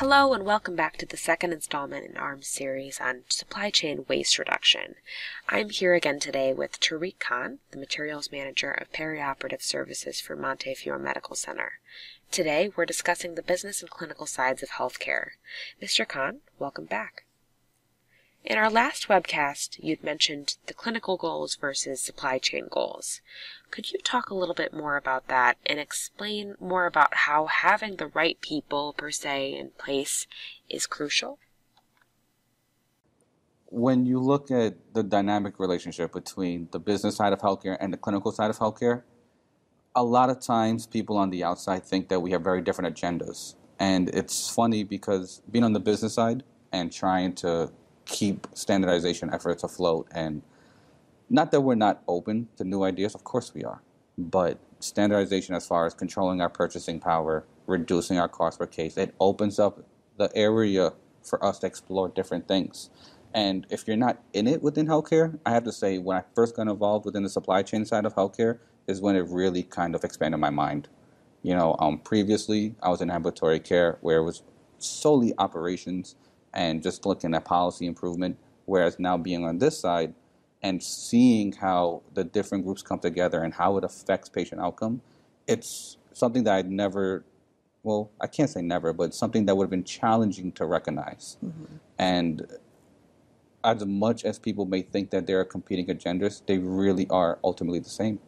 Hello and welcome back to the second installment in ARM's series on supply chain waste reduction. I'm here again today with Tariq Khan, the Materials Manager of Perioperative Services for Montefiore Medical Center. Today we're discussing the business and clinical sides of healthcare. Mr. Khan, welcome back. In our last webcast, you'd mentioned the clinical goals versus supply chain goals. Could you talk a little bit more about that and explain more about how having the right people, per se, in place is crucial? When you look at the dynamic relationship between the business side of healthcare and the clinical side of healthcare, a lot of times people on the outside think that we have very different agendas. And it's funny because being on the business side and trying to keep standardization efforts afloat and not that we're not open to new ideas, of course we are, but standardization as far as controlling our purchasing power, reducing our cost per case, it opens up the area for us to explore different things. And if you're not in it within healthcare, I have to say, when I first got involved within the supply chain side of healthcare, is when it really kind of expanded my mind. You know, um, previously I was in ambulatory care where it was solely operations and just looking at policy improvement. Whereas now being on this side and seeing how the different groups come together and how it affects patient outcome, it's something that I'd never, well, I can't say never, but something that would have been challenging to recognize. Mm-hmm. And as much as people may think that there are competing agendas, they really are ultimately the same.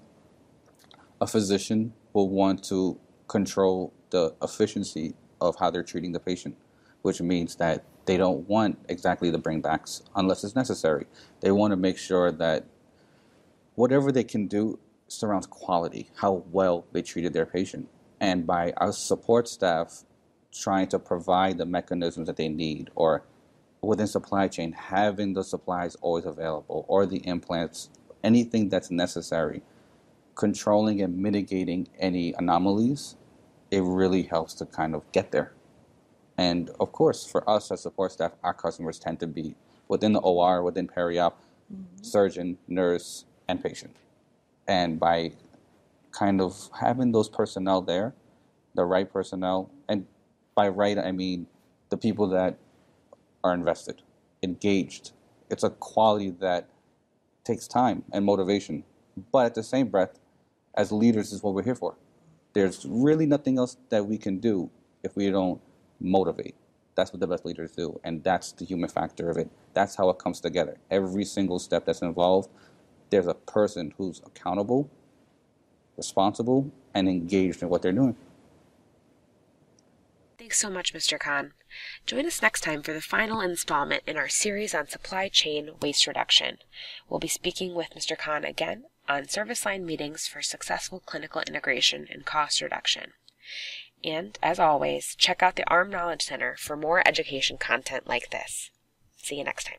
A physician will want to control the efficiency of how they're treating the patient, which means that they don't want exactly the bringbacks unless it's necessary. They want to make sure that whatever they can do surrounds quality, how well they treated their patient. And by our support staff trying to provide the mechanisms that they need, or within supply chain, having the supplies always available, or the implants, anything that's necessary, controlling and mitigating any anomalies, it really helps to kind of get there. And of course, for us as support staff, our customers tend to be within the OR, within peri-op, mm-hmm. surgeon, nurse, and patient. And by kind of having those personnel there, the right personnel, and by right I mean the people that are invested, engaged. It's a quality that takes time and motivation. But at the same breath, as leaders is what we're here for. There's really nothing else that we can do if we don't motivate. That's what the best leaders do, and that's the human factor of it. That's how it comes together. Every single step that's involved, there's a person who's accountable, responsible, and engaged in what they're doing. Thanks so much, Mr. Khan. Join us next time for the final installment in our series on supply chain waste reduction. We'll be speaking with Mr. Khan again on service line meetings for successful clinical integration and cost reduction. And, as always, check out the ARM Knowledge Center for more education content like this. See you next time.